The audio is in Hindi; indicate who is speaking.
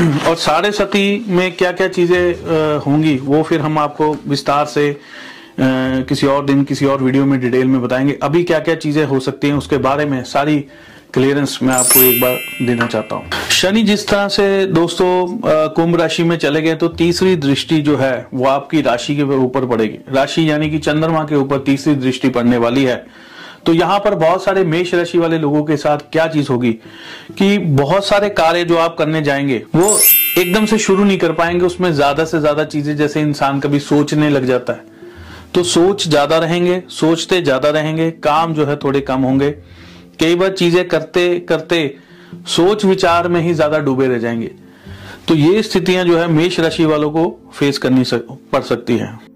Speaker 1: और साढ़े सती में क्या क्या चीज़ें होंगी, वो फिर हम आपको विस्तार से किसी और दिन, किसी और वीडियो में डिटेल में बताएँगे। अभी क्या क्या चीज़ें हो सकती हैं, उसके बारे में सारी क्लियरेंस मैं आपको एक बार देना चाहता हूँ। शनि जिस तरह से दोस्तों कुंभ राशि में चले गए तो तीसरी दृष्टि जो है, वो आपकी राशि के ऊपर पड़ेगी। राशि यानी कि चंद्रमा के ऊपर तीसरी दृष्टि पड़ने वाली है। तो यहाँ पर बहुत सारे मेष राशि वाले लोगों के साथ क्या चीज़ होगी कि बहुत सारे कार्य जो आप करने जाएँगे, वो एकदम से शुरू नहीं कर पाएँगे, उसमें ज़्यादा से ज़्यादा चीज़ें जैसे इंसान कभी सोचने लग जाता है। तो सोच ज़्यादा रहेंगे, सोचते ज़्यादा रहेंगे, काम जो है थोड़े कम होंगे। कई बार चीज़ें करते करते सोच विचार में ही ज़्यादा डूबे रह जाएँगे। तो ये स्थितियाँ जो है मेष राशि वालों को फेस करनी पड़ सकती है।